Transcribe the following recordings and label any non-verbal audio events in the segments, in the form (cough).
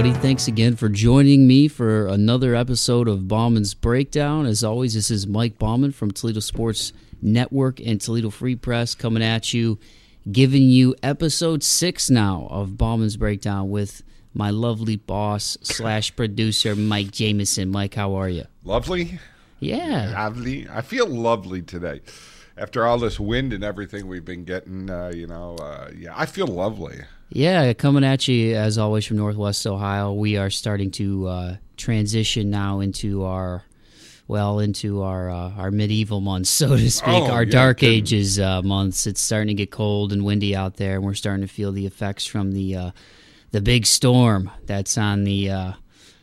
everybody. Thanks again for joining me for another episode of Bauman's Breakdown. As always, this is Mike Bauman from Toledo Sports Network and Toledo Free Press coming at you, giving you episode six now of Bauman's Breakdown with my lovely boss slash producer, Mike Jameson. Mike, how are you? Lovely. Yeah. Lovely. I feel lovely today. After all this wind and everything we've been getting, uh, you know, uh, yeah, I feel lovely. Yeah, coming at you as always from Northwest Ohio. We are starting to uh, transition now into our, well, into our uh, our medieval months, so to speak, Oh, our yeah, dark kidding. ages uh, months. It's starting to get cold and windy out there, and we're starting to feel the effects from the uh, the big storm that's on the uh,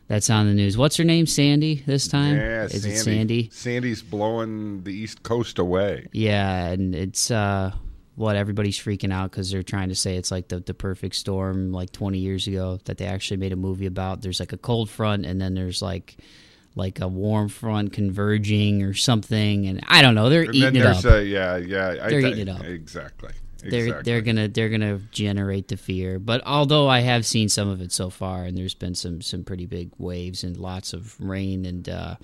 that's on the news. What's her name? Sandy this time? Yeah, Is Sandy. it Sandy? Sandy's blowing the East Coast away. Yeah, and it's uh, what everybody's freaking out because they're trying to say it's like the the perfect storm, like 20 years ago that they actually made a movie about. There's like a cold front, and then there's like like a warm front converging or something, and I don't know. They're And eating it up. a yeah, yeah. They're think- eating it up. Exactly. they're exactly. they're gonna they're gonna generate the fear. But although I have seen some of it so far, and there's been some some pretty big waves and lots of rain and. uh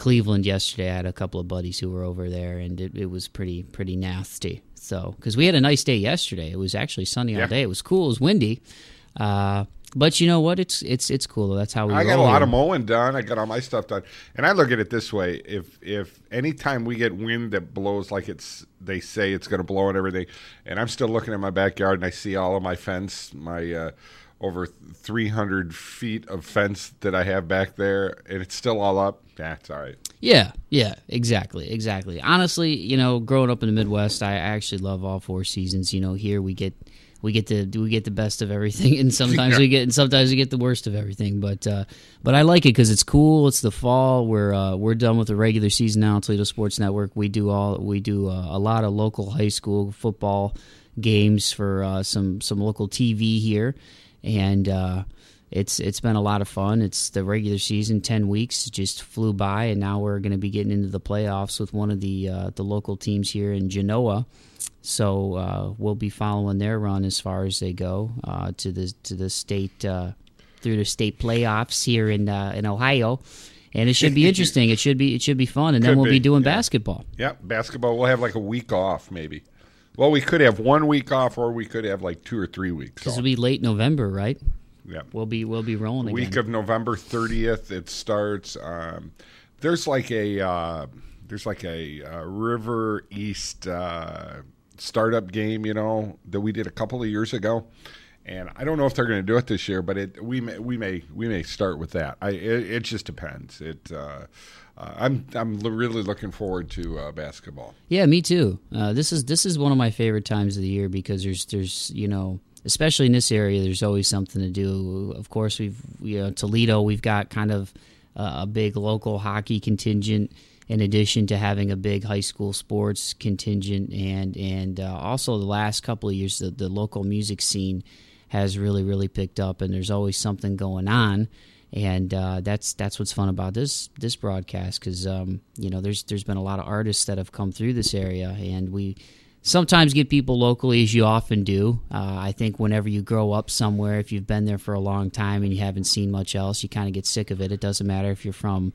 Cleveland yesterday. I had a couple of buddies who were over there, and it, it was pretty pretty nasty. So because we had a nice day yesterday, it was actually sunny all Yeah. day. It was cool. It was windy, uh, but you know what? It's it's it's cool. That's how we. I got a lot here. of mowing done. I got all my stuff done, and I look at it this way: if if anytime we get wind that blows like it's they say it's going to blow and everything, and I'm still looking at my backyard and I see all of my fence, my uh, over 300 feet of fence that I have back there, and it's still all up. That's all right. Yeah, yeah, exactly, exactly. Honestly, you know, growing up in the Midwest, I actually love all four seasons. You know, here we get we get the we get the best of everything, and sometimes we get and sometimes we get the worst of everything. But uh, but I like it because it's cool. It's the fall. We're uh, we're done with the regular season now. On Toledo Sports Network. We do all we do uh, a lot of local high school football games for uh, some some local TV here, and. Uh, it's it's been a lot of fun. It's the regular season, ten weeks just flew by, and now we're going to be getting into the playoffs with one of the uh, the local teams here in Genoa. So uh, we'll be following their run as far as they go uh, to the to the state uh, through the state playoffs here in uh, in Ohio, and it should be (laughs) interesting. it should be it should be fun, and then we'll be, be, doing yeah. basketball. Yeah, basketball. We'll have like a week off, maybe. Well, we could have one week off, or we could have like two or three weeks This will be late November, right? Yeah. We'll be we'll be rolling again. week of November 30th it starts um, there's like a uh, there's like a uh, River East uh, startup game you know that we did a couple of years ago and I don't know if they're going to do it this year but it we may we may we may start with that I it, it just depends it uh, uh, I'm I'm really looking forward to uh, basketball Yeah, me too. Uh, this is this is one of my favorite times of the year because there's there's you know especially in this area there's always something to do. Of course we've you know Toledo we've got kind of uh, a big local hockey contingent in addition to having a big high school sports contingent and and uh, also the last couple of years the, the local music scene has really really picked up and there's always something going on. And uh, that's that's what's fun about this this broadcast because um, you know there's there's been a lot of artists that have come through this area and we sometimes get people locally as you often do. Uh, i think whenever you grow up somewhere if you've been there for a long time and you haven't seen much else you kind of get sick of it. It doesn't matter if you're from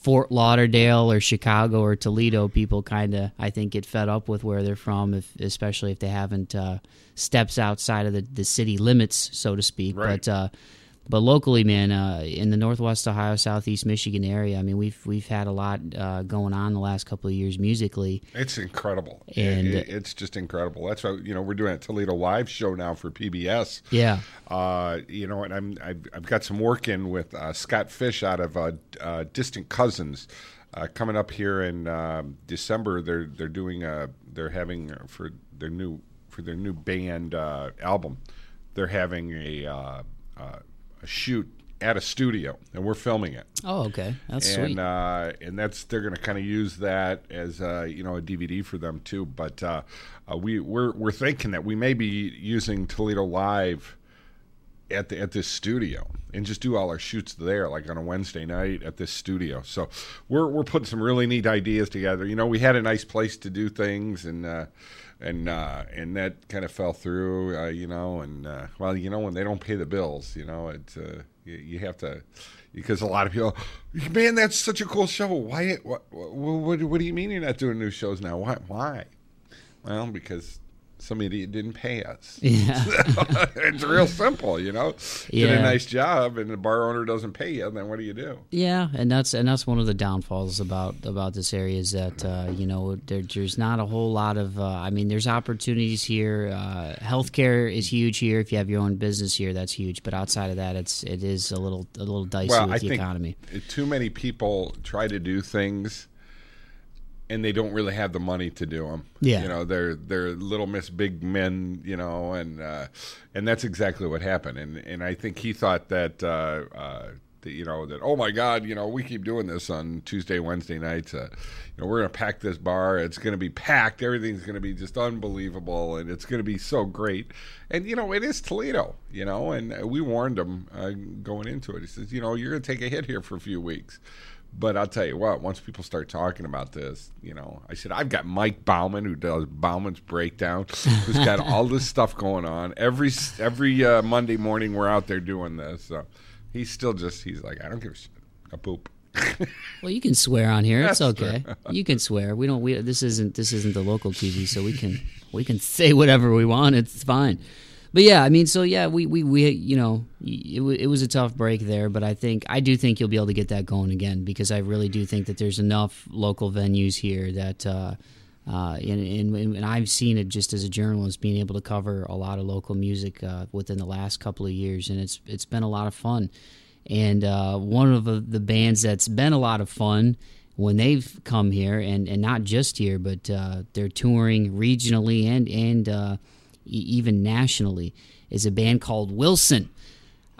Fort Lauderdale or Chicago or Toledo, people kind of I think get fed up with where they're from, if, especially if they haven't uh, steps outside of the, the city limits, so to speak. Right. But uh, but locally, man, uh, in the Northwest Ohio, Southeast Michigan area, I mean, we've we've had a lot uh, going on the last couple of years musically. It's incredible, And- It- it- it's just incredible. That's why you know we're doing a Toledo live show now for PBS. Yeah, Uh, you know, and I'm I've, I've got some work in with uh, Scott Fish out of uh, uh, Distant Cousins. Uh, coming up here in um, December, they're they're doing a they're having uh, for their new for their new band uh, album. They're having a, uh, uh, a shoot at a studio, and we're filming it Oh, okay, that's and sweet. uh, and that's they're going to kind of use that as uh, you know a DVD for them too. But uh, uh, we we're we're thinking that we may be using Toledo Live at the at this studio and just do all our shoots there, like on a Wednesday night at this studio. So we're we're putting some really neat ideas together. You know, we had a nice place to do things and. And uh, and that kind of fell through, uh, you know. And uh, well, you know, when they don't pay the bills, you know, it uh, you, you have to because a lot of people, man, that's such a cool show. Why? What? What, what do you mean you're not doing new shows now? Why? Why? Well, because somebody didn't pay us. (laughs) (laughs) Yeah. it's real simple, you know. Yeah. Get a nice job, and the bar owner doesn't pay you. Then what do you do? Yeah, and that's and that's one of the downfalls about about this area is that uh, you know there, there's not a whole lot of. Uh, I mean, there's opportunities here. Uh, healthcare is huge here. If you have your own business here, that's huge. But outside of that, it's it is a little a little dicey Well, with I the think economy. too many people try to do things, and they don't really have the money to do them. Yeah. you know, they're they're little miss big men, you know, and uh, and that's exactly what happened. And and I think he thought that. Uh, uh, that, you know that oh my god you know we keep doing this on Tuesday Wednesday nights uh, you know we're gonna pack this bar it's gonna be packed everything's gonna be just unbelievable and it's gonna be so great and you know it is Toledo you know and we warned him uh, going into it he says you know you're gonna take a hit here for a few weeks but I'll tell you what, once people start talking about this, you know, I said, I've got Mike Bauman who does Bauman's Breakdown, who's got (laughs) all this stuff going on. Every every uh, Monday morning, we're out there doing this. So he's still just, he's like, I don't give a shit. I poop. (laughs) Well, you can swear on here. It's okay. you can swear. We don't. We this isn't this isn't the local TV, so we can we can say whatever we want. It's fine. But yeah, I mean, so yeah, we we, we you know it, it was a tough break there, but I think I do think you'll be able to get that going again because I really do think that there's enough local venues here that. Uh, uh, and, and, and I've seen it just as a journalist being able to cover a lot of local music uh, within the last couple of years, and it's it's been a lot of fun. And uh, one of the, the bands that's been a lot of fun when they've come here, and, and not just here, but uh, they're touring regionally and and uh, even nationally, is a band called Wilson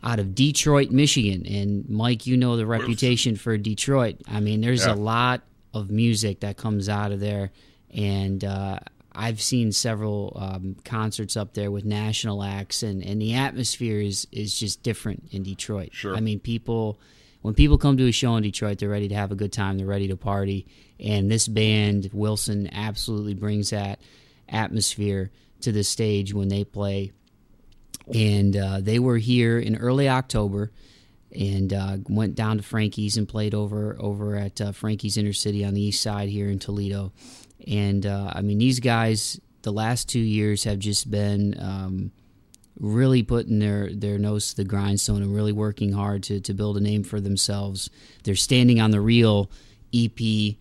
out of Detroit, Michigan. And Mike, you know the reputation for Detroit. I mean, there's Yeah. a lot of music that comes out of there, and uh, I've seen several um, concerts up there with national acts, and, and the atmosphere is is just different in Detroit. Sure. I mean, people when people come to a show in Detroit, they're ready to have a good time. They're ready to party, and this band Wilson absolutely brings that atmosphere to the stage when they play and uh, they were here in early October, and uh, went down to Frankie's and played over over at uh, Frankie's Inner City on the east side here in Toledo. And uh, I mean, these guys, the last two years have just been um, really putting their, their nose to the grindstone and really working hard to, to build a name for themselves. They're standing on the real EP,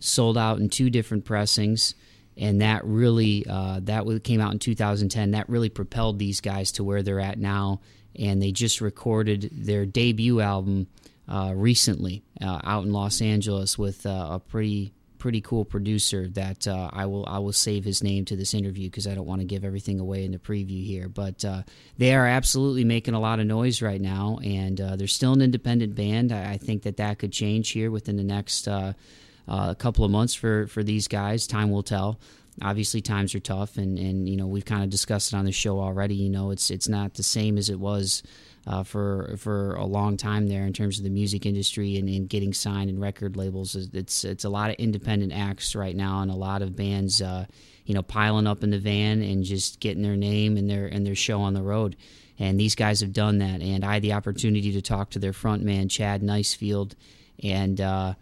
sold out in two different pressings and that really uh, that came out in 2010 that really propelled these guys to where they're at now and they just recorded their debut album uh, recently uh, out in los angeles with uh, a pretty pretty cool producer that uh, I will I will save his name to this interview because I don't want to give everything away in the preview here. But uh, they are absolutely making a lot of noise right now, and they're still an independent band. I, I think that that could change here within the next uh, uh, couple of months for for these guys. Time will tell. Obviously, times are tough, and, and you know we've kind of discussed it on the show already. You know, it's it's not the same as it was uh, for for a long time there in terms of the music industry and, and getting signed and record labels. It's it's a lot of independent acts right now, and a lot of bands, uh, you know, piling up in the van and just getting their name and their and their show on the road. And these guys have done that. And I had the opportunity to talk to their front man, Chad Nicefield, and uh,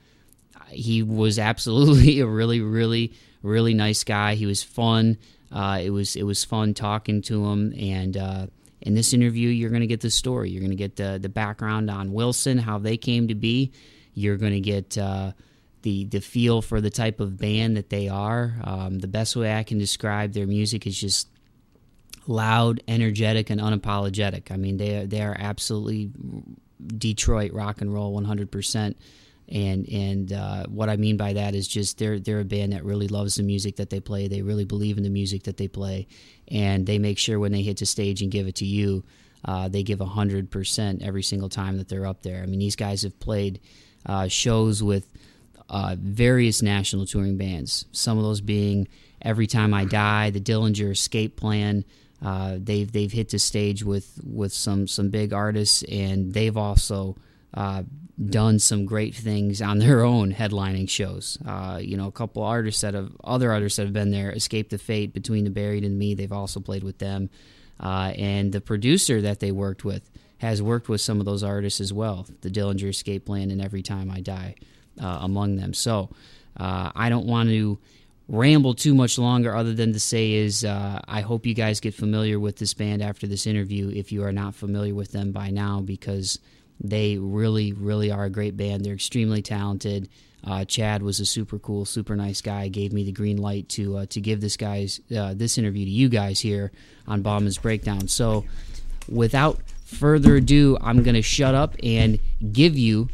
he was absolutely (laughs) a really, really, really nice guy. He was fun. Uh, it was it was fun talking to him, and uh, in this interview, you're going to get the story. You're going to get the the background on Wilson, how they came to be. You're going to get uh, the the feel for the type of band that they are. Um, the best way I can describe their music is just loud, energetic, and unapologetic. I mean, they are, they are absolutely Detroit rock and roll 100 percent. And and uh, what I mean by that is just they're they're a band that really loves the music that they play. They really believe in the music that they play, and they make sure when they hit the stage and give it to you, uh, they give hundred percent every single time that they're up there. I mean, these guys have played uh, shows with uh, various national touring bands. Some of those being Every Time I Die, the Dillinger Escape Plan. Uh, they've they've hit the stage with with some some big artists, and they've also uh, done some great things on their own headlining shows. Uh, you know, a couple artists that have other artists that have been there, Escape the Fate, Between the Buried and Me. They've also played with them, uh, and the producer that they worked with has worked with some of those artists as well, the Dillinger Escape Plan and Every Time I Die uh, among them. So uh, I don't want to ramble too much longer other than to say is uh, I hope you guys get familiar with this band after this interview if you are not familiar with them by now because they really, really are a great band. They're extremely talented. Uh, Chad was a super cool, super nice guy. Gave me the green light to uh, to give this guys uh, this interview to you guys here on Bauman's Breakdown. So, without further ado, I'm gonna shut up and give you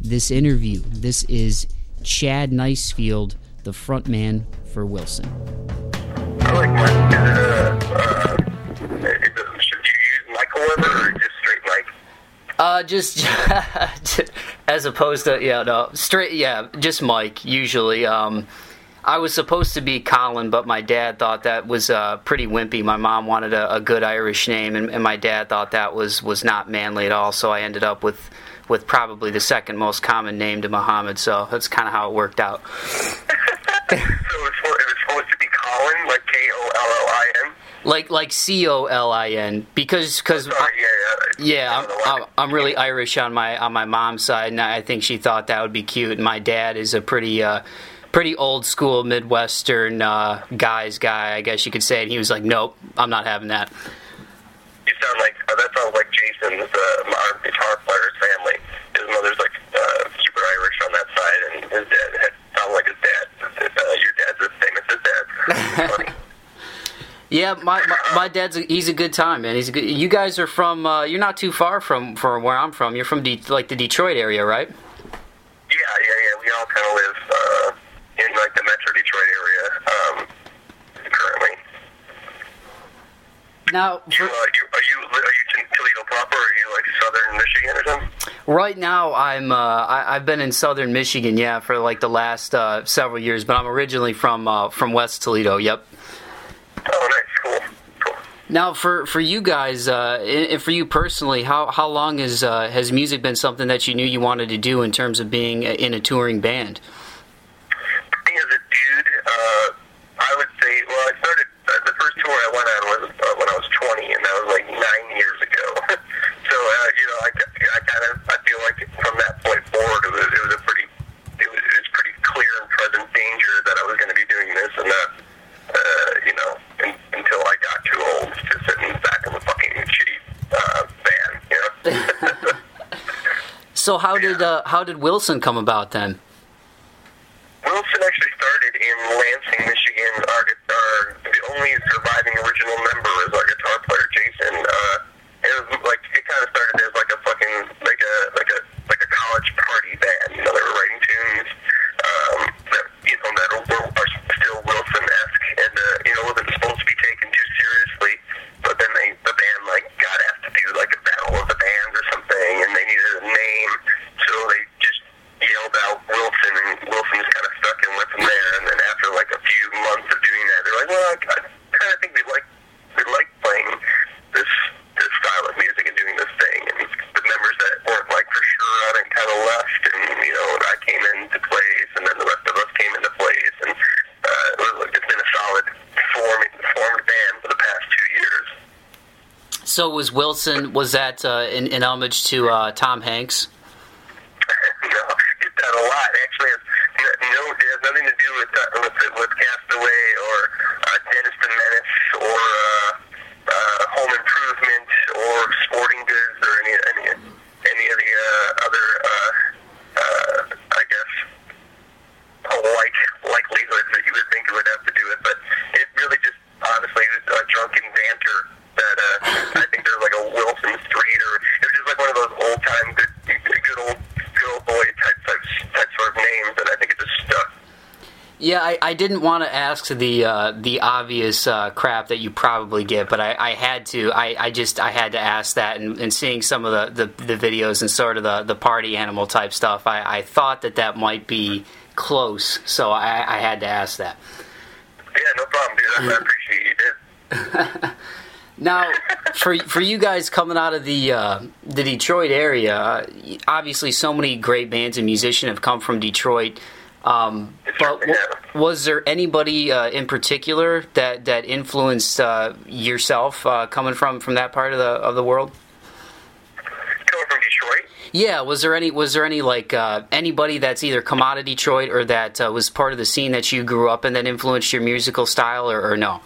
this interview. This is Chad Nicefield, the frontman for Wilson. Like Uh, just (laughs) as opposed to yeah, no, straight yeah, just Mike usually. Um, I was supposed to be Colin, but my dad thought that was uh, pretty wimpy. My mom wanted a, a good Irish name, and, and my dad thought that was was not manly at all. So I ended up with with probably the second most common name to Muhammad. So that's kind of how it worked out. (laughs) So it was, supposed to be Colin, like K O L L I N. like like C O L I N because because yeah, yeah. I'm, don't know why. I'm, really Irish on my on my mom's side and I think she thought that would be cute and my dad is a pretty uh, pretty old school Midwestern uh, guys guy I guess you could say and he was like nope I'm not having that You sound like uh, that sounds like Jason's uh, our guitar player's family. His mother's like uh, super Irish on that side, and his dad had, sounded like his dad. Uh, your dad's the same as his dad. (laughs) Yeah my, my my dad's a, he's a good time man he's a good you guys are from uh, you're not too far from from where I'm from you're from De- like the Detroit area right Yeah, yeah, yeah. We all kind of live uh, in like the Metro Detroit area um, currently. now You, uh, you, are you are you Toledo proper? Or are you like Southern Michigan or something? Right now, I'm uh, I, I've been in Southern Michigan, yeah, for like the last uh, several years. But I'm originally from uh, from West Toledo. Yep. Oh, nice, cool, cool. Now, for for you guys, uh, and for you personally, how how long has uh, has music been something that you knew you wanted to do in terms of being in a touring band? As a dude, uh, I would say, well, I started uh, the first tour I went on was uh, when I was 20, and that was like nine years ago. so, uh, you know, I, I kind of I feel like from that point forward, it was, it was a pretty it was, it was pretty clear and present danger that I was going to be doing this and not, uh, you know, in, until I got too old to sit in back of a fucking shitty uh, van, you know. So how did uh, how did Wilson come about then? Wilson actually started in Lansing, Michigan. Our, our the only surviving original member is our guitar player Jason. Uh, it was like it kind of started as like a fucking like a like a like a college party band. You know, they were writing tunes um, that you know that were, are still Wilson-esque, and uh, you know wasn't supposed to be taken too seriously. But then they the band like got asked to do like a battle of the bands or something, and they needed a name, so they just yelled out Wilson, and Wilson just kind of stuck and went from there. And then after like a few months of doing that, they're like, well, I, I kind of think we like we like playing this this style of music and doing this thing. And the members that weren't like for sure on it kind of left, and you know, I came into place, and then the rest of us came into place, and uh, it was, it's been a solid formed formed band for the past two years. So was Wilson was that uh, in, in homage to uh, Tom Hanks? no, get that a lot. Actually, it's no, it has nothing to do with uh, with, with Cast Away or uh, Dennis the Menace or uh, uh, Home Improvement or Sporting Goods or any any any of the uh, other uh, uh, I guess like likelihoods that you would think it would have to do with. But it really just honestly was a drunken banter that uh, I think there's like a Wilson Street or it was just like one of those old time good good old good old boy type type type sort of names and I think it just stuck. Yeah, I, I didn't want to ask the uh, the obvious uh, crap that you probably get, but I, I had to. I, I just I had to ask that, and, and seeing some of the, the, the videos and sort of the, the party animal type stuff, I, I thought that that might be close, so I, I had to ask that. Yeah, no problem, dude. I, appreciate you, dude. (laughs) Now, for for you guys coming out of the uh, the Detroit area, uh, obviously so many great bands and musicians have come from Detroit. Um, but was there anybody uh, in particular that that influenced uh, yourself uh, coming from from that part of the of the world? Coming from Detroit. Yeah, was there any was there any like uh, anybody that's either come out of Detroit or that uh, was part of the scene that you grew up in that influenced your musical style or, or no?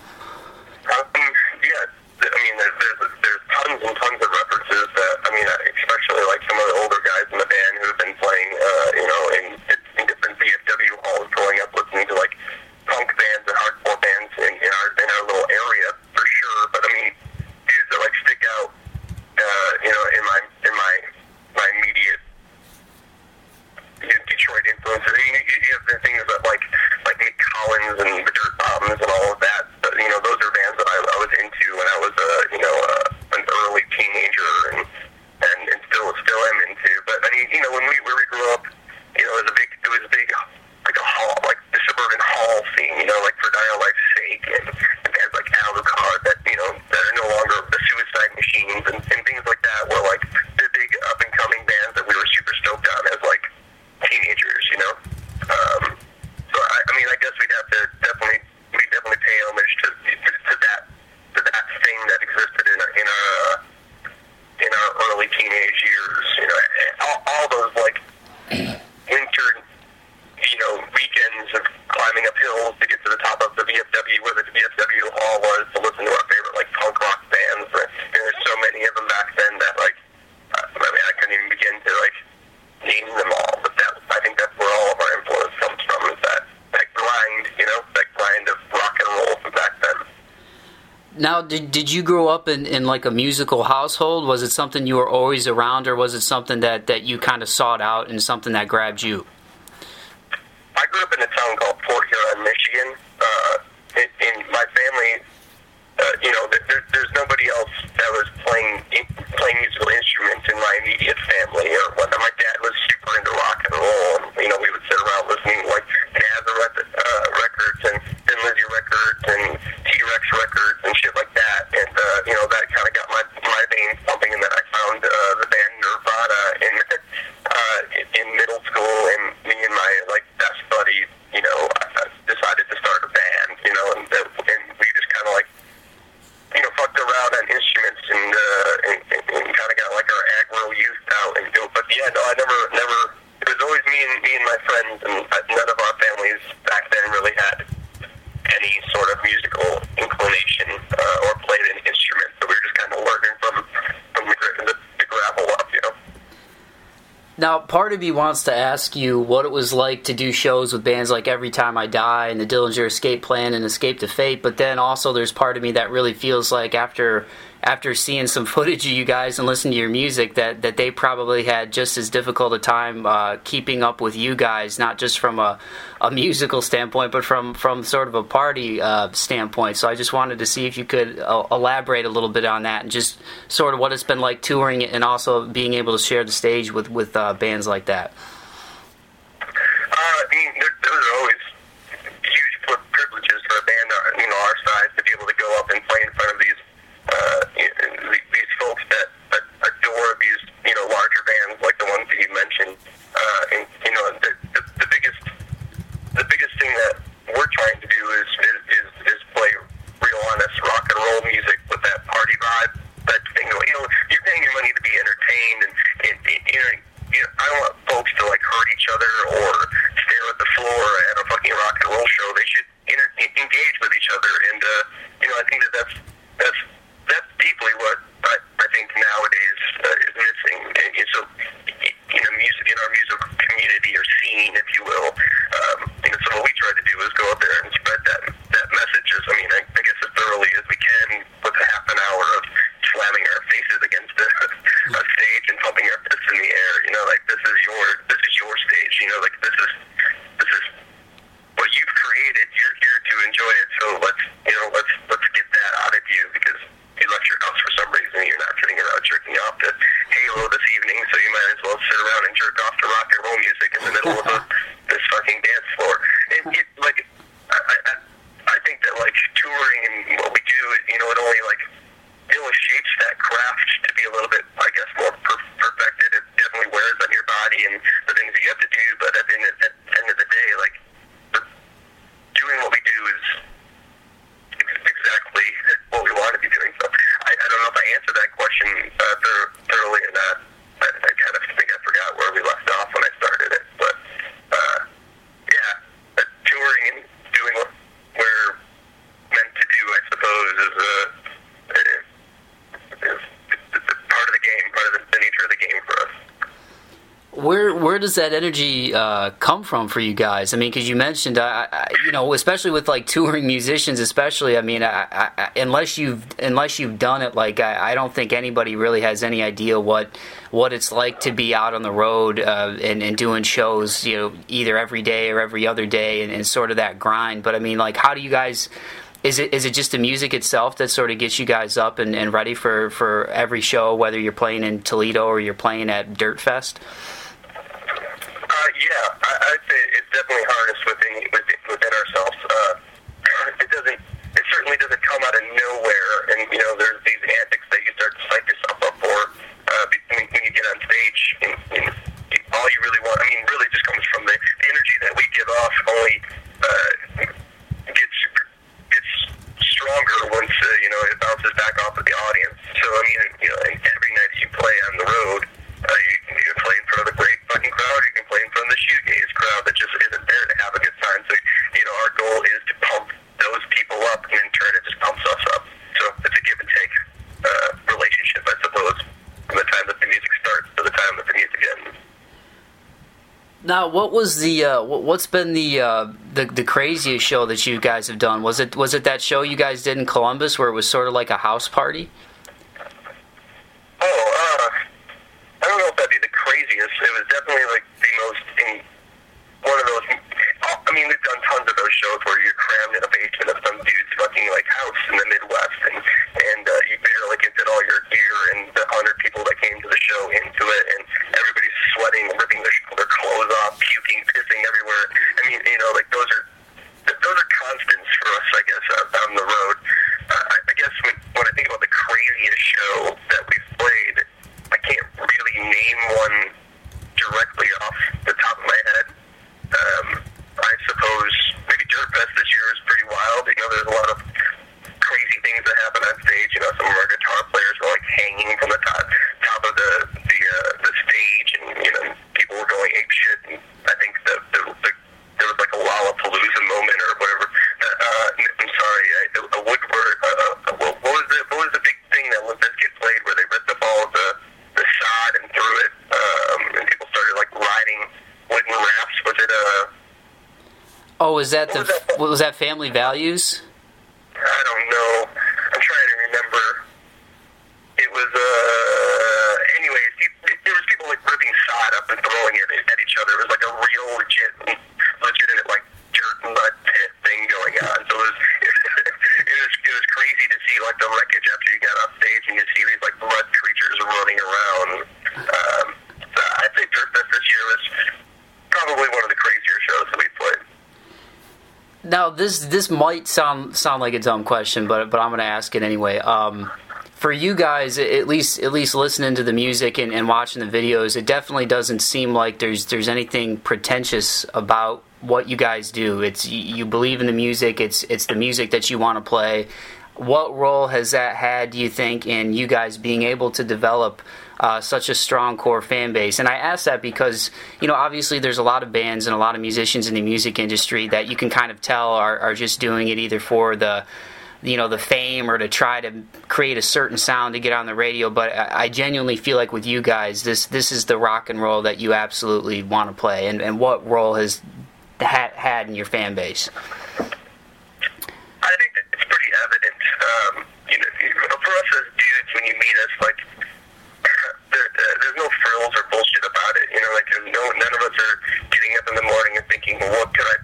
now did, did you grow up in, in like a musical household? Was it something you were always around or was it something that, that you kind of sought out and something that grabbed you? of me wants to ask you what it was like to do shows with bands like Every Time I Die and the Dillinger Escape Plan and Escape the Fate, but then also there's part of me that really feels like after after seeing some (laughs) footage of you guys and listening to your music that, that they probably had just as difficult a time uh, keeping up with you guys, not just from a, a musical standpoint, but from from sort of a party uh, standpoint. So I just wanted to see if you could uh, elaborate a little bit on that and just sort of what it's been like touring it and also being able to share the stage with with uh, bands like that. Uh, I mean, those are always like Dylan shapes that craft to be a little bit, I guess, more per- perfected. It definitely wears on your body and the things that you have to do. But at the end, at where does that energy uh, come from for you guys? I mean, because you mentioned, uh, you know, especially with like touring musicians, especially. I mean, I, I, unless you've unless you've done it, like I, don't think anybody really has any idea what what it's like to be out on the road uh, and, and, doing shows, you know, either every day or every other day, and, and sort of that grind. But I mean, like, how do you guys? Is it is it just the music itself that sort of gets you guys up and, and ready for, for every show, whether you're playing in Toledo or you're playing at Dirt Fest? Uh, yeah, I, I'd say it's definitely hardest within within, within ourselves. Uh, it doesn't. It certainly doesn't come out of nowhere, and you know, there's these antics that you start to psych yourself up for uh, when, when you get on stage, and, and all you really want. I mean, really, just comes from the, the energy that we give off. Only uh, gets gets stronger once uh, you know it bounces back off of the audience. So I mean, you know, every night you play on the road, uh, you, you can play in front of a great fucking crowd. You can play in front of the shoegaze crowd that just isn't there to have a good time. So, you know, our goal is to pump those people up, and in turn, it just pumps us up. So it's a give and take uh, relationship, I suppose, from the time that the music starts to the time that the music ends. Now, what was the uh, what's been the, uh, the the craziest show that you guys have done? Was it was it that show you guys did in Columbus where it was sort of like a house party? Oh, uh, I don't know if that'd be the craziest. It was definitely like the most in one of those. I mean, we've done tons of those shows where you're crammed in a basement of some dude's fucking like house in the Midwest, and and uh, you barely get all your gear and the hundred people that came to the show into it, and everybody's sweating, ripping their, their clothes off, puking, pissing everywhere. I mean, you know, like those are those are constants for us, I guess, on the road. Uh, I guess when, when I think about the craziest show that we've played I can't really name one directly off the top of my head. Um, I suppose maybe Dirt Fest this year is pretty wild. You know, there's a lot of crazy things that happen on stage. You know, some of our guitar players were like hanging from the top top of the the uh, the stage, and you know, people were going ape shit. And I think the the, the there was like a Lollapalooza moment or whatever. Uh, I'm sorry, I, a Woodward. Uh, uh, what was the what was the big thing that Limp Bizkit played where they ripped the ball of the the sod and threw it, um, and people started like riding wooden rafts. Was it uh? Oh, was that the was that, Family Values? I don't know. I'm trying to remember. It was uh. Anyways, there was people like ripping sod up and throwing it at each other. It was like a real legit, legitimate like dirt mud pit thing going on. So it was it was it was crazy to see like the wreckage after you got off stage and you see these like mud creatures running around. Um, so I think Dirt Fest this year was probably one of the crazier shows that we played. Now this this might sound sound like a dumb question, but but I'm going to ask it anyway. Um, for you guys, at least at least listening to the music and, and watching the videos, it definitely doesn't seem like there's there's anything pretentious about what you guys do. It's you believe in the music. It's it's the music that you want to play. What role has that had, do you think, in you guys being able to develop uh, such a strong core fan base? And I ask that because, you know, obviously there's a lot of bands and a lot of musicians in the music industry that you can kind of tell are, are just doing it either for the you know the fame or to try to create a certain sound to get on the radio. But I genuinely feel like with you guys this this is the rock and roll that you absolutely want to play. And, and what role has that had in your fan base I think it's pretty evident um, you know for us as dudes when you meet us like there, uh, there's no frills or bullshit about it you know like no none of us are getting up in the morning and thinking well what could I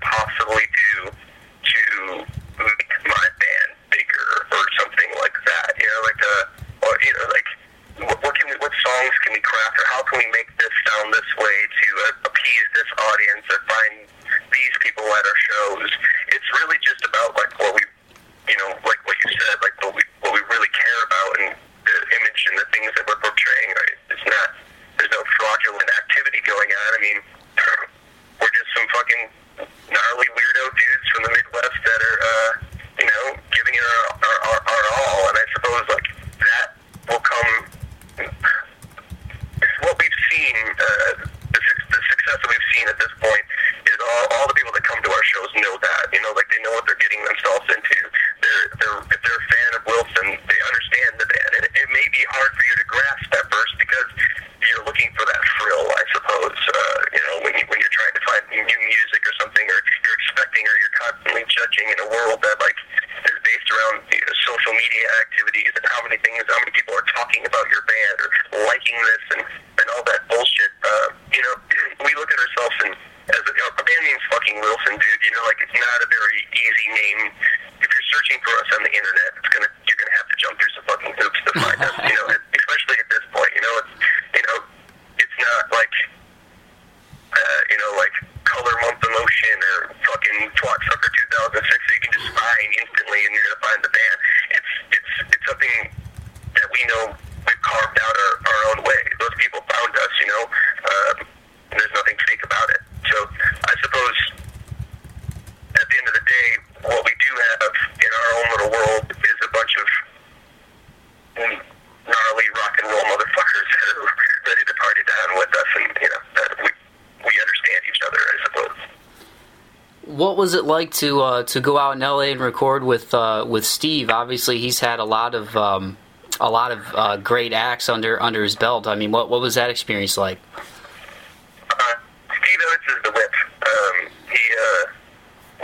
What was it like to uh, to go out in LA and record with uh, with Steve? Obviously, he's had a lot of um, a lot of uh, great acts under under his belt. I mean, what what was that experience like? Uh, Steve Evans is the whip. Um, he, uh,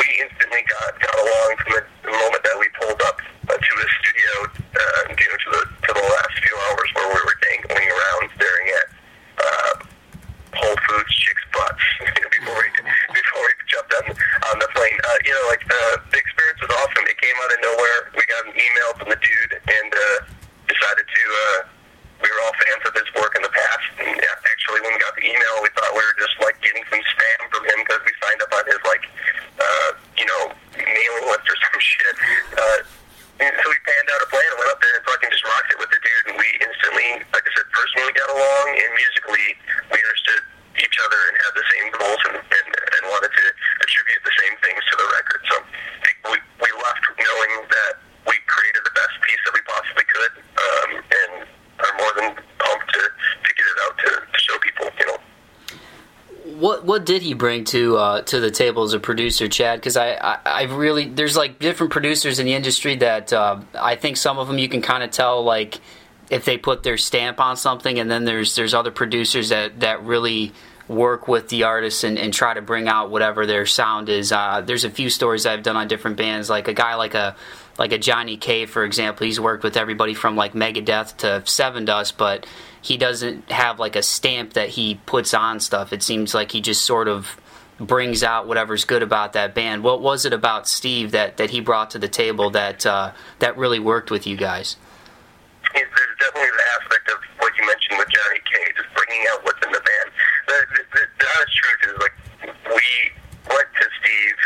we instantly got, got along from the, the moment that we pulled up uh, to his studio, uh, you know, to the to the last few hours where we were dangling around staring at uh, Whole Foods chicks' butts you know, before we before we jumped on on the plane. Uh, you know, like uh, the experience was awesome. It came out of nowhere. We got an email from the dude and uh, decided to. Uh, we were all fans of his work in the past. And yeah, actually, when we got the email, we thought we were just like getting some spam from him because we signed up on his like, uh, you know, mailing list or some shit. Uh, and so we panned out a plan and went up there and fucking just rocked it with the dude. And we instantly, like I said, personally got along, and musically we understood each other and had the same goals and, and, and wanted to attribute the same things to the record. So I think we, we left knowing that we created the best piece that we possibly could, um, and are more than pumped to, to get it out to, to show people, you know. What did he bring to uh, to the table as a producer, Chad? Because I, I I really there's like different producers in the industry that uh, I think some of them you can kind of tell like if they put their stamp on something, and then there's there's other producers that that really work with the artists and, and try to bring out whatever their sound is. Uh, there's a few stories I've done on different bands, like a guy like a like a Johnny K, for example. He's worked with everybody from like Megadeth to Sevendust, but he doesn't have like a stamp that he puts on stuff. It seems like he just sort of brings out whatever's good about that band. What was it about Steve that, that he brought to the table that uh, that really worked with you guys? There's definitely the aspect of what you mentioned with Johnny K, just bringing out what's in the band. The, the, the, the honest truth is, like, we went to Steve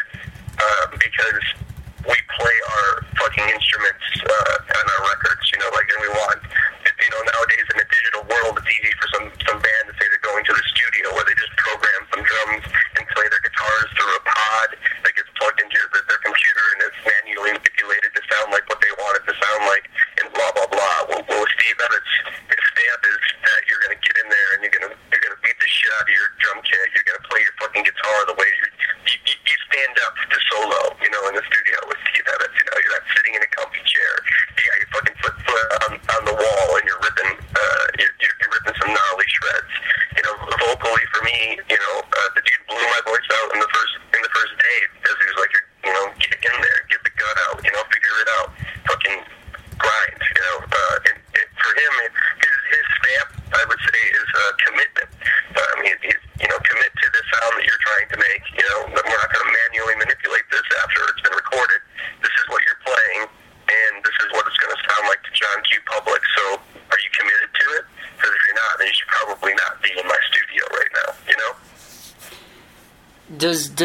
uh, because we play our fucking instruments uh, on our records, you know, like, and we want, you know, nowadays in a digital world, it's easy for some some band to say they're going to the studio where they just program some drums and play their guitars through a pod that gets plugged into their, their computer and it's manually manipulated to sound like what they want it to sound like, and blah blah blah. Well, well Steve Evans, his stamp is that you're gonna get in there and you're gonna you're gonna beat the shit out of your drum kit. You're gonna play your fucking guitar the way you, you, you stand up to solo, you know, in the studio with Steve Evans. You know, you're not sitting in a comfy chair. You got your fucking foot foot on, on the wall and you're ripping uh, you're, you're you're ripping some gnarly shreds. You know, vocally for me, you know, uh, the dude blew my voice out in the first in the first day because he was like, you know, get in there, get the gut out, you know, figure it out, fucking grind, you know. Uh, and, and for him, his his stamp, I would say, is uh, commitment. Um, he, he's you know, commit to the sound that you're trying to make. You know, that we're not going to manually manipulate this after it's been recorded. This is what you're playing, and this is what it's going to sound like to John Q. Public. So, are you committed to it? Because if you're not, then you should probably not be in my studio right now. You know.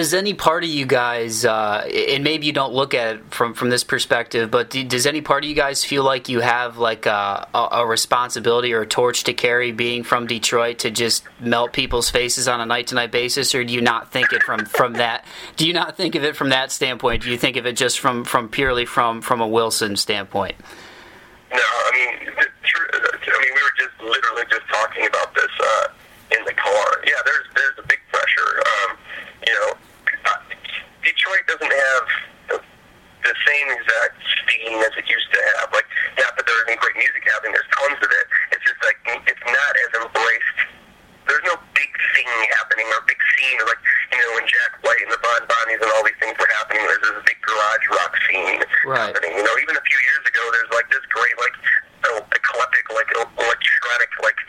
Does any part of you guys, uh, and maybe you don't look at it from from this perspective, but do, does any part of you guys feel like you have like a, a, a responsibility or a torch to carry, being from Detroit, to just melt people's faces on a night to night basis, or do you not think it from from that? Do you not think of it from that standpoint? Do you think of it just from from purely from from a Wilson standpoint? even a few years ago, there's like this great like eclectic like electronic like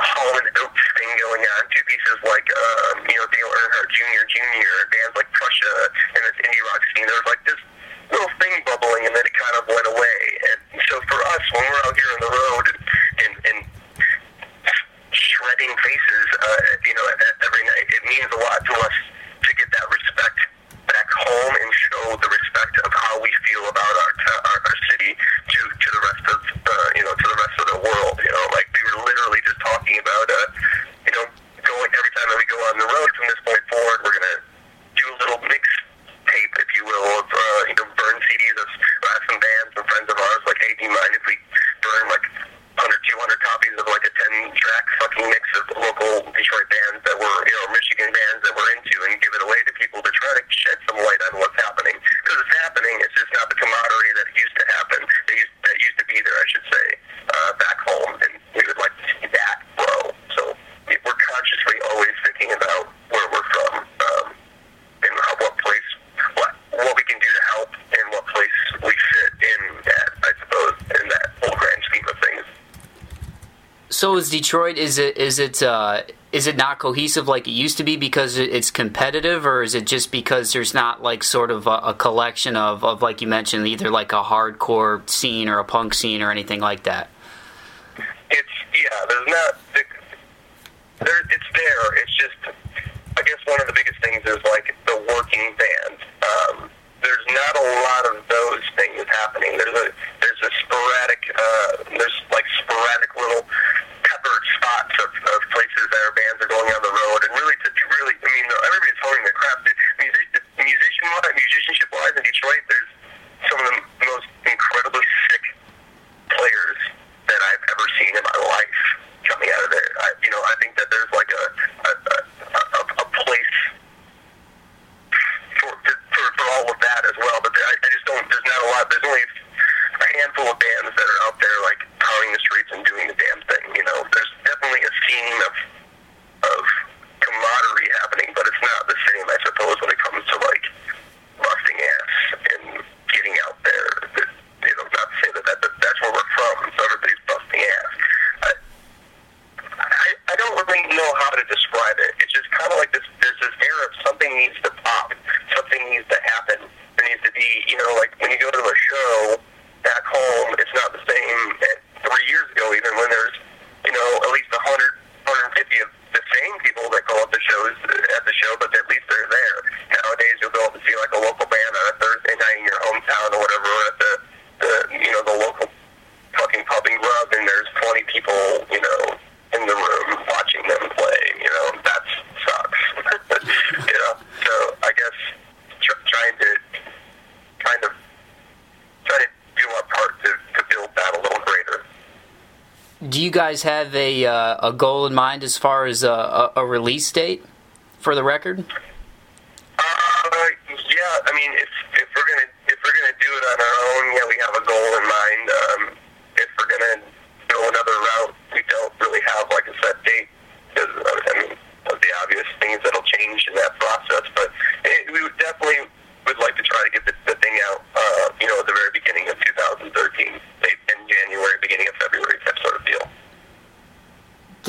Holland Oaks thing going on. Two pieces like um, you know Dale Earnhardt Jr. Jr. bands like Prussia and this indie rock scene. There's like Detroit? Is it is it uh, is it not cohesive like it used to be because it's competitive, or is it just because there's not like sort of a, a collection of, of like you mentioned, either like a hardcore scene or a punk scene or anything like that? It's yeah, there's not. There, it's there. It's just I guess one of the biggest things is like the working band. Um, there's not a lot of those things happening. There's a there's a sporadic uh, there's like sporadic little marches that our bands are going on the road, and really, to, to really, I mean, everybody's honing their craft. Musician, musician musicianship wise, in Detroit, there's some of the people, you know, in the room watching them play. You know, that sucks. (laughs) you know, so I guess tr- trying to kind of try to do our part to, to build that a little greater. Do you guys have a uh, a goal in mind as far as a, a, a release date for the record?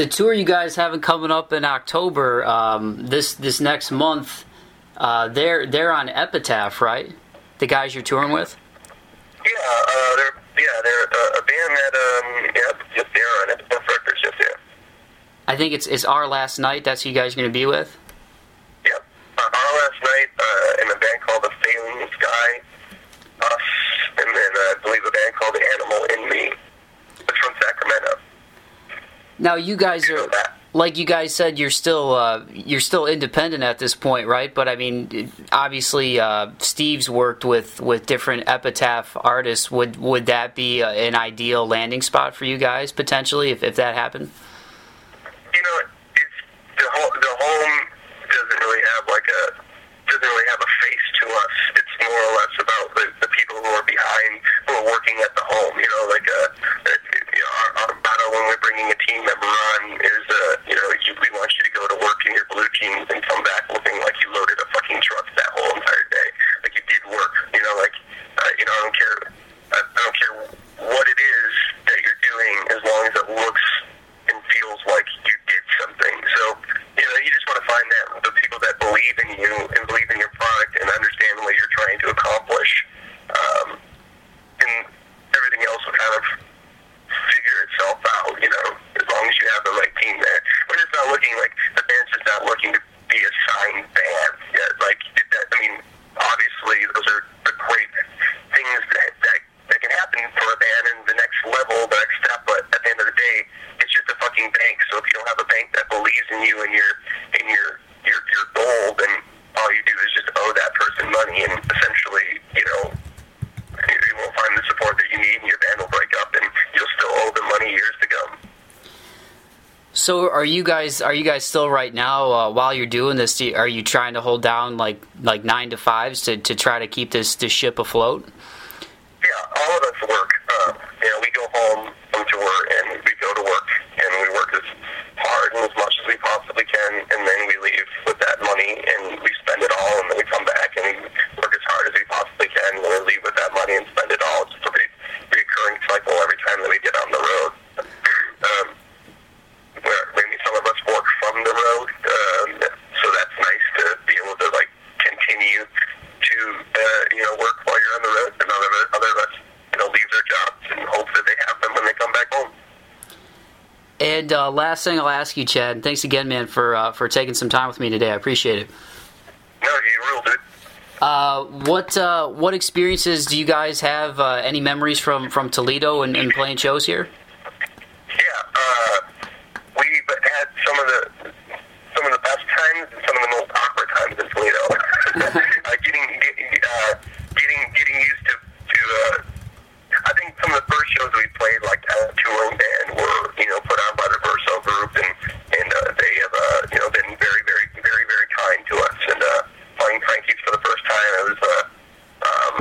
the tour you guys have coming up in October, um, this this next month, uh, they're they're on Epitaph, right? The guys you're touring with. Yeah, uh, they're yeah they're uh, a band that um, yeah they're on Epitaph Records, yeah. I think it's it's Our Last Night. That's who you guys are going to be with. Now you guys are like you guys said you're still uh, you're still independent at this point, right? But I mean, obviously, uh, Steve's worked with with different Epitaph artists. Would would that be uh, an ideal landing spot for you guys potentially if if that happened? Are you guys are you guys still right now uh, while you're doing this? do you- Are you trying to hold down like like nine to fives to, to try to keep this this ship afloat? Yeah, all of us work. Uh, you know, we go home from tour and we go to work and we work as hard and as much as we possibly can, and then we leave with that money and we spend it all, and then we come back and we work as hard as we possibly can, and then we leave with that money and spend it all. It's just a re- recurring cycle every time that we get on the road. Um, where maybe some of us work from the road, um, so that's nice to be able to like continue to uh, you know work while you're on the road, and other other of us you know leave their jobs and hope that they have them when they come back home. And uh, last thing I'll ask you, Chad. and Thanks again, man, for uh, for taking some time with me today. I appreciate it. No, you ruled it. Uh, what uh, what experiences do you guys have? Uh, any memories from, from Toledo and, and playing shows here? Yeah, uh, we've had some of the some of the best times and some of the most awkward times in Toledo. uh, getting get- uh, getting getting used to to. Uh, I think some of the first shows we played, like as a touring band, were you know put on by the Verso group, and and uh, they have uh, you know been very very very very kind to us. And uh, playing Frankie's for the first time, it was uh, um,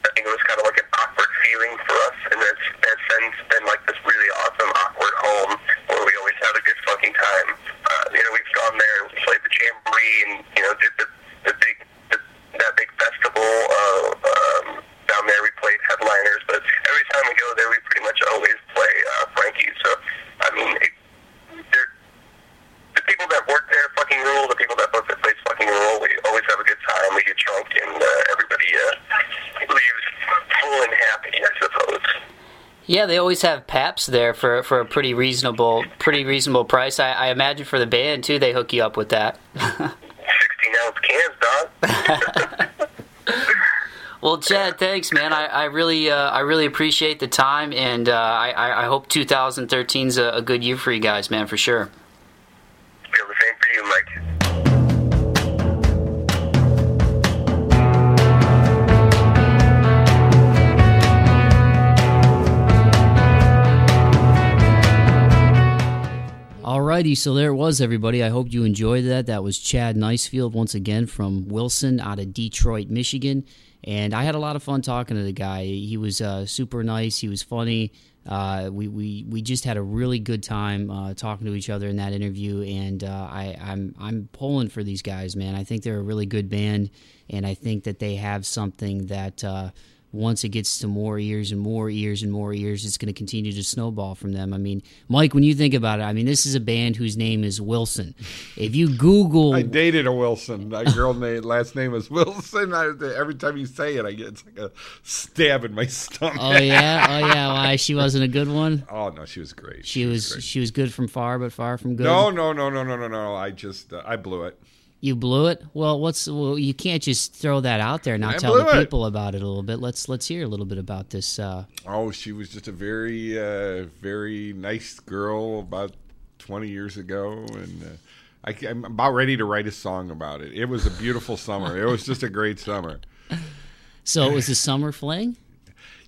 I think it was kind of like an awkward feeling for us, and it's, it's since been like this really awesome awkward home where we always have a good fucking time. Uh, you know, we've gone there, we played the Jamboree, and you know, did the the big the, that big festival uh, um, down there. We played headliners, but every time we go there, we pretty much always play uh, Frankie's. So, I mean, it, they're the people that work there fucking rule. The people that book the place fucking rule. We always have a good time. We get drunk, and uh, everybody uh, leaves full and happy. I suppose. Yeah, they always have Pabst there for, for a pretty reasonable pretty reasonable price. I, I imagine for the band too, they hook you up with that. Sixteen ounce cans, dog. (laughs) Well, Chad, thanks, man. I, I really uh, I really appreciate the time, and uh, I, I hope 2013 is a, a good year for you guys, man, for sure. Alrighty, so there it was, everybody. I hope you enjoyed that. That was Chad Nicefield once again from Wilson out of Detroit, Michigan. And I had a lot of fun talking to the guy. He was uh, super nice. He was funny. Uh, we, we we just had a really good time uh, talking to each other in that interview. And uh, I, I'm I'm pulling for these guys, man. I think they're a really good band, and I think that they have something that. Once it gets to more ears and more ears and more ears, it's going to continue to snowball from them. I mean, Mike, when you think about it, I mean, this is a band whose name is Wilson. If you Google, I dated a Wilson. That girl name last name is Wilson. I, every time you say it, I get it's like a stab in my stomach. oh yeah, oh yeah, why she wasn't a good one? Oh no, she was great. She was great. she was good from far, but far from good. No, no, no, no, no, no, no. I just uh, I blew it. You blew it. Well, what's well, you can't just throw that out there and not I tell the it. people about it a little bit. Let's let's hear a little bit about this. Uh, Oh, she was just a very, uh, very nice girl about 20 years ago, and uh, I, am about ready to write a song about it. It was a beautiful summer. It was just a great summer. (laughs) so it was a summer fling.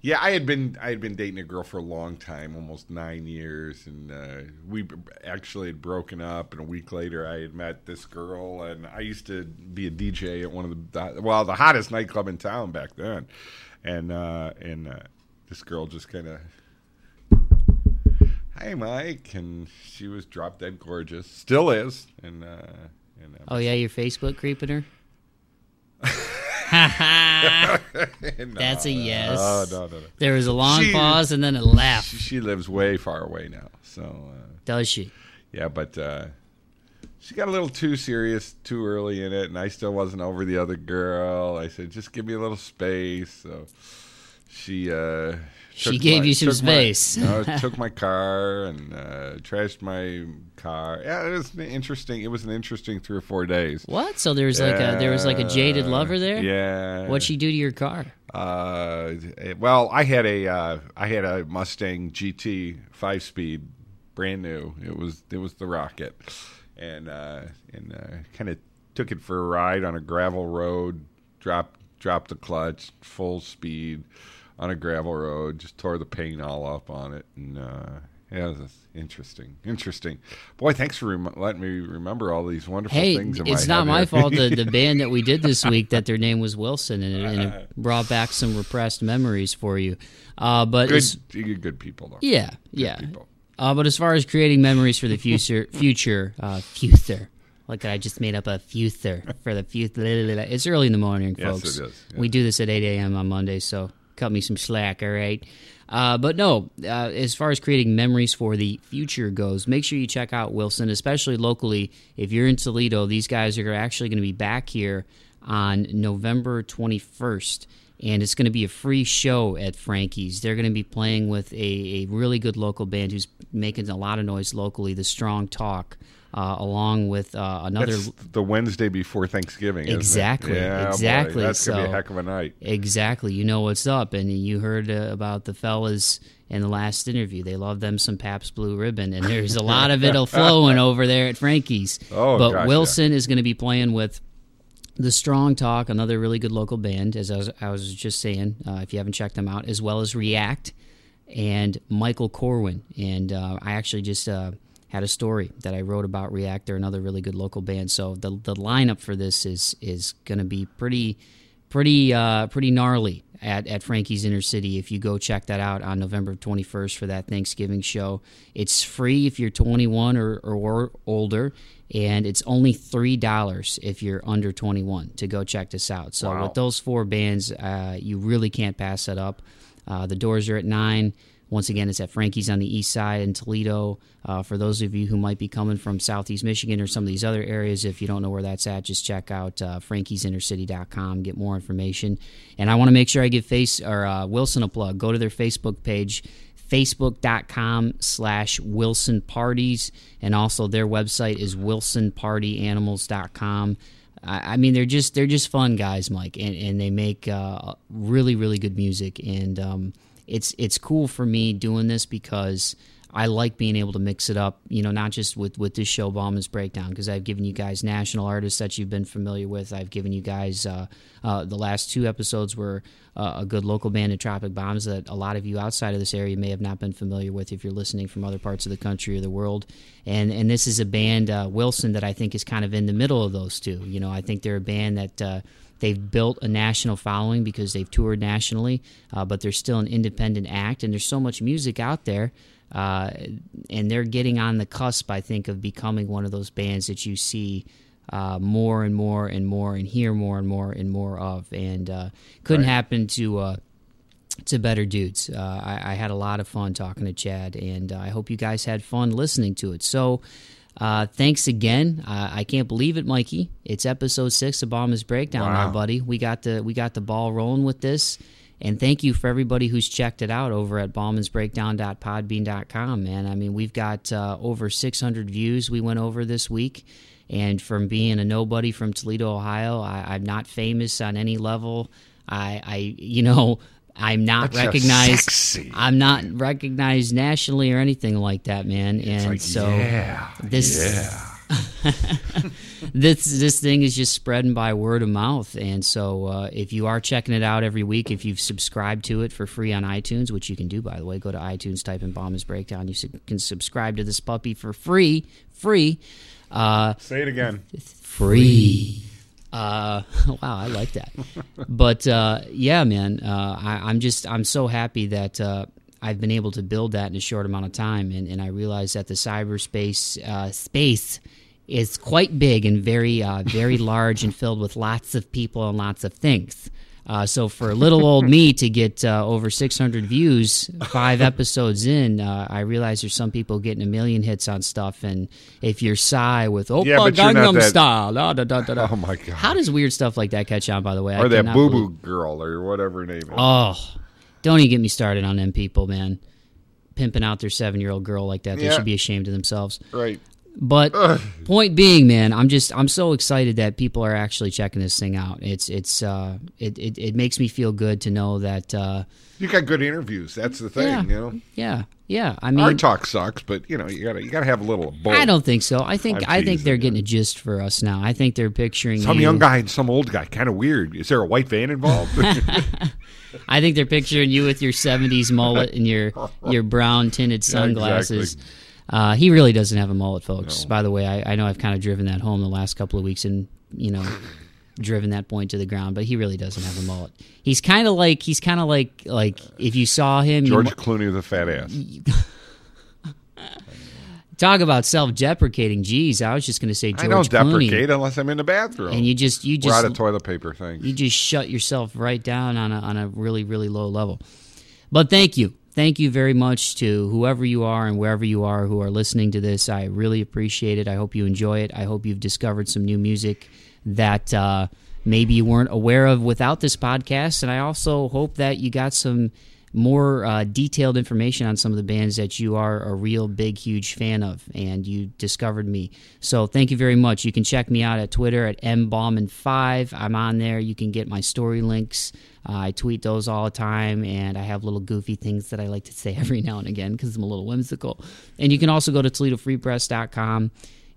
Yeah, I had been I had been dating a girl for a long time, almost nine years, and uh, we actually had broken up. And a week later, I had met this girl, and I used to be a DJ at one of the well, the hottest nightclub in town back then, and uh, and uh, this girl just kind of. Hey, Mike, and she was drop dead gorgeous, still is, and uh, and uh, Oh yeah, your Facebook creeping her. (laughs) (laughs) That's a yes. No, no, no, no. There was a long She- pause and then a laugh. She, she lives way far away now, so. Uh, Does she? Yeah, but uh, she got a little too serious too early in it, and I still wasn't over the other girl. I said, just give me a little space. So she uh, She gave my- you some took my- space. (laughs) no, (laughs) took my car and uh, trashed my car. Yeah, it was interesting. It was an interesting three or four days. What? So there was like a there was like a jaded lover there. Yeah. What'd she do to your car? Uh, well, I had a uh, I had a Mustang GT five speed, brand new. It was it was the rocket, and uh, and uh, kind of took it for a ride on a gravel road. Dropped dropped the clutch, full speed on a gravel road. Just tore the paint all up on it, and uh, yeah, it was interesting. Interesting, boy. Thanks for rem- letting me remember all these wonderful Hey, things. in it's not my (laughs) fault. The the band that we did this week that their name was Wilson, and it, and it (laughs) brought back some repressed memories for you. Uh, but good, good people though. yeah, yeah. people. Uh, but as far as creating memories for the future, (laughs) future, uh, future. Like I just made up a future for the future. It's early in the morning, Yes, folks. it is. We do this at 8 a.m. on Monday, so cut me some slack, all right? Uh, but no, uh, as far as creating memories for the future goes, make sure you check out Wilson, especially locally. If you're in Toledo, these guys are actually going to be back here on November 21st. And it's going to be a free show at Frankie's. They're going to be playing with a, a really good local band who's making a lot of noise locally, the Strong Talk, uh, along with uh, another. That's the Wednesday before Thanksgiving. isn't it? Exactly, boy, exactly. That's gonna be a heck of a night. Exactly. You know what's up. And you heard uh, about the fellas in the last interview. They love them some Pabst Blue Ribbon. And there's a lot of it (laughs) flowing over there at Frankie's. Oh, but gosh, Wilson is going to be playing with the Strong Talk, another really good local band, as I was, I was just saying, uh, if you haven't checked them out, as well as React and Michael Corwin. And uh, I actually just uh, had a story that I wrote about React. They're another really good local band. So the the lineup for this is is going to be pretty pretty uh, pretty gnarly at, at Frankie's Inner City. If you go check that out on November 21st for that Thanksgiving show, it's free if you're 21 or, or older, and it's only three dollars if you're under 21 to go check this out. So Wow. with those four bands, uh, you really can't pass that up. Uh, the doors are at nine. Once again, it's at Frankie's on the east side in Toledo. Uh, for those of you who might be coming from southeast Michigan or some of these other areas, if you don't know where that's at, just check out uh, frankiesinnercity.com, get more information. And I want to make sure I give face or uh, Wilson a plug. Go to their Facebook page, facebook.com slash wilson parties and also their website is wilsonpartyanimals.com I I mean, they're just they're just fun guys, Mike, and, and they make uh, really really good music, and um, it's it's cool for me doing this because I like being able to mix it up. You know, not just with with this show, Bauman's Breakdown, because I've given you guys national artists that you've been familiar with. I've given you guys uh, uh, the last two episodes were uh, a good local band, Tropic Bombs, that a lot of you outside of this area may have not been familiar with if you're listening from other parts of the country or the world. And and this is a band, uh, Wilson, that I think is kind of in the middle of those two. You know, I think they're a band that. They've built a national following because they've toured nationally, uh, but they're still an independent act, and there's so much music out there. Uh, and they're getting on the cusp, I think, of becoming one of those bands that you see uh, more and more and more and hear more and more and more of. And uh, couldn't Right. happen to uh, to better dudes. Uh, I, I had a lot of fun talking to Chad, and uh, I hope you guys had fun listening to it. So. Uh, thanks again. Uh, I can't believe it, Mikey. It's episode six of Bauman's Breakdown, now, Wow. buddy. We got the we got the ball rolling with this, and thank you for everybody who's checked it out over at baumansbreakdown.podbean.com. Man, I mean, we've got uh, over 600 views. We went over this week, and from being a nobody from Toledo, Ohio, I, I'm not famous on any level. I, I you know, I'm not That's recognized. sexy. I'm not recognized nationally or anything like that, man. and Like, so yeah, this yeah. (laughs) this this thing is just spreading by word of mouth and so uh, if you are checking it out every week if you've subscribed to it for free on itunes which you can do by the way go to itunes type in Bauman's breakdown you can subscribe to this puppy for free free uh, Say it again. free. Uh, (laughs) wow, I like that. but uh, yeah, man, uh, I, I'm just I'm so happy that uh, I've been able to build that in a short amount of time, and, and I realize that the cyberspace uh, space is quite big and very uh, very (laughs) large and filled with lots of people and lots of things. Uh, so for little old me to get uh, over 600 views, five (laughs) episodes in, uh, I realize there's some people getting a million hits on stuff. And if you're Psy with Oppa Yeah, but you're not Gangnam that- Style, da, da, da, da, da. Oh, my God. How does weird stuff like that catch on? By the way, I or that Boo Boo girl or whatever name is. Oh, don't even get me started on them people, man. Pimping out their seven year old girl like that. They Yeah. should be ashamed of themselves. right. But (laughs) point being, man, I'm just I'm so excited that people are actually checking this thing out. It's it's uh it, it, it makes me feel good to know that uh You got good interviews. That's the thing, Yeah. you know. yeah yeah I mean, Our talk sucks, but you know you gotta you gotta have a little. I don't think so. I think I'm I think they're yeah. getting a gist for us now. I think they're picturing Some you- young guy and some old guy, kind of weird. Is there a white van involved? (laughs) (laughs) I think they're picturing you with your '70s mullet and your your brown tinted Yeah, sunglasses. exactly. Uh, he really doesn't have a mullet, folks. By the way, I, I know I've kind of driven that home the last couple of weeks and you know (laughs) driven that point to the ground, but he really doesn't have a mullet. He's kind of like he's kind of like like if you saw him, George mu- Clooney with a fat ass. (laughs) talk about self-deprecating. Geez, I was just going to say George Clooney. I don't Clooney, deprecate unless I'm in the bathroom. and you just you We're out just of toilet paper. Thanks. you just shut yourself right down on a, on a really really low level but thank you thank you very much to whoever you are and wherever you are who are listening to this. I really appreciate it. I hope you enjoy it. I hope you've discovered some new music that uh, maybe you weren't aware of without this podcast. And i also hope that you got some more uh, detailed information on some of the bands that you are a real big huge fan of and you discovered me. So thank you very much. You can check me out at twitter at mbauman5 i'm on there. You can get my story links uh, i tweet those all the time and i have little goofy things that i like to say (laughs) every now and again because i'm a little whimsical and you can also go to toledofreepress.com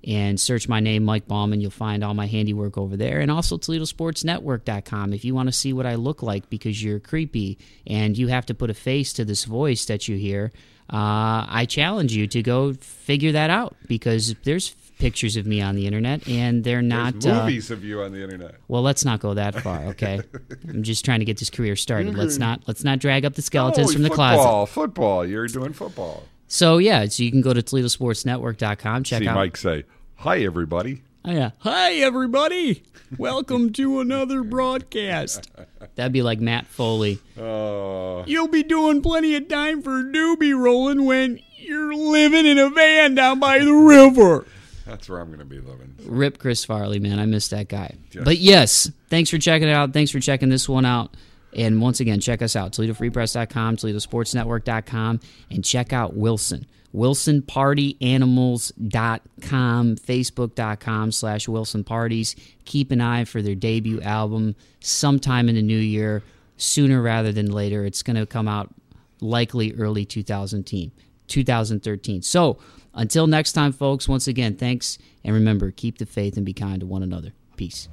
and search my name, Mike Bauman. You'll find all my handiwork over there. And also ToledoSportsNetwork.com if you want to see what I look like because you're creepy and you have to put a face to this voice that you hear. Uh, I challenge you to go figure that out because there's pictures of me on the internet and they're not. There's uh, movies of you on the internet. well, let's not go that far, okay? (laughs) I'm just trying to get this career started. Let's not let's not drag up the skeletons oh, from the football, closet. Football. You're doing football. So yeah, so you can go to ToledoSportsNetwork.com. Check See out Mike say, "Hi, everybody." Oh, yeah. Hi, everybody. Welcome to another broadcast. That'd be like Matt Foley. Uh, You'll be doing plenty of time for doobie rolling when you're living in a van down by the river. That's where I'm going to be living. Rip Chris Farley, man. I miss that guy. But yes, thanks for checking it out. Thanks for checking this one out. And once again, check us out, ToledoFreePress.com, ToledoSportsNetwork.com, and check out Wilson. WilsonPartyAnimals.com, Facebook.com slash Wilson Parties. Keep an eye for their debut album sometime in the new year, sooner rather than later. It's going to come out likely early 2013. 2013. So until next time, folks, once again, thanks. And remember, keep the faith and be kind to one another. Peace.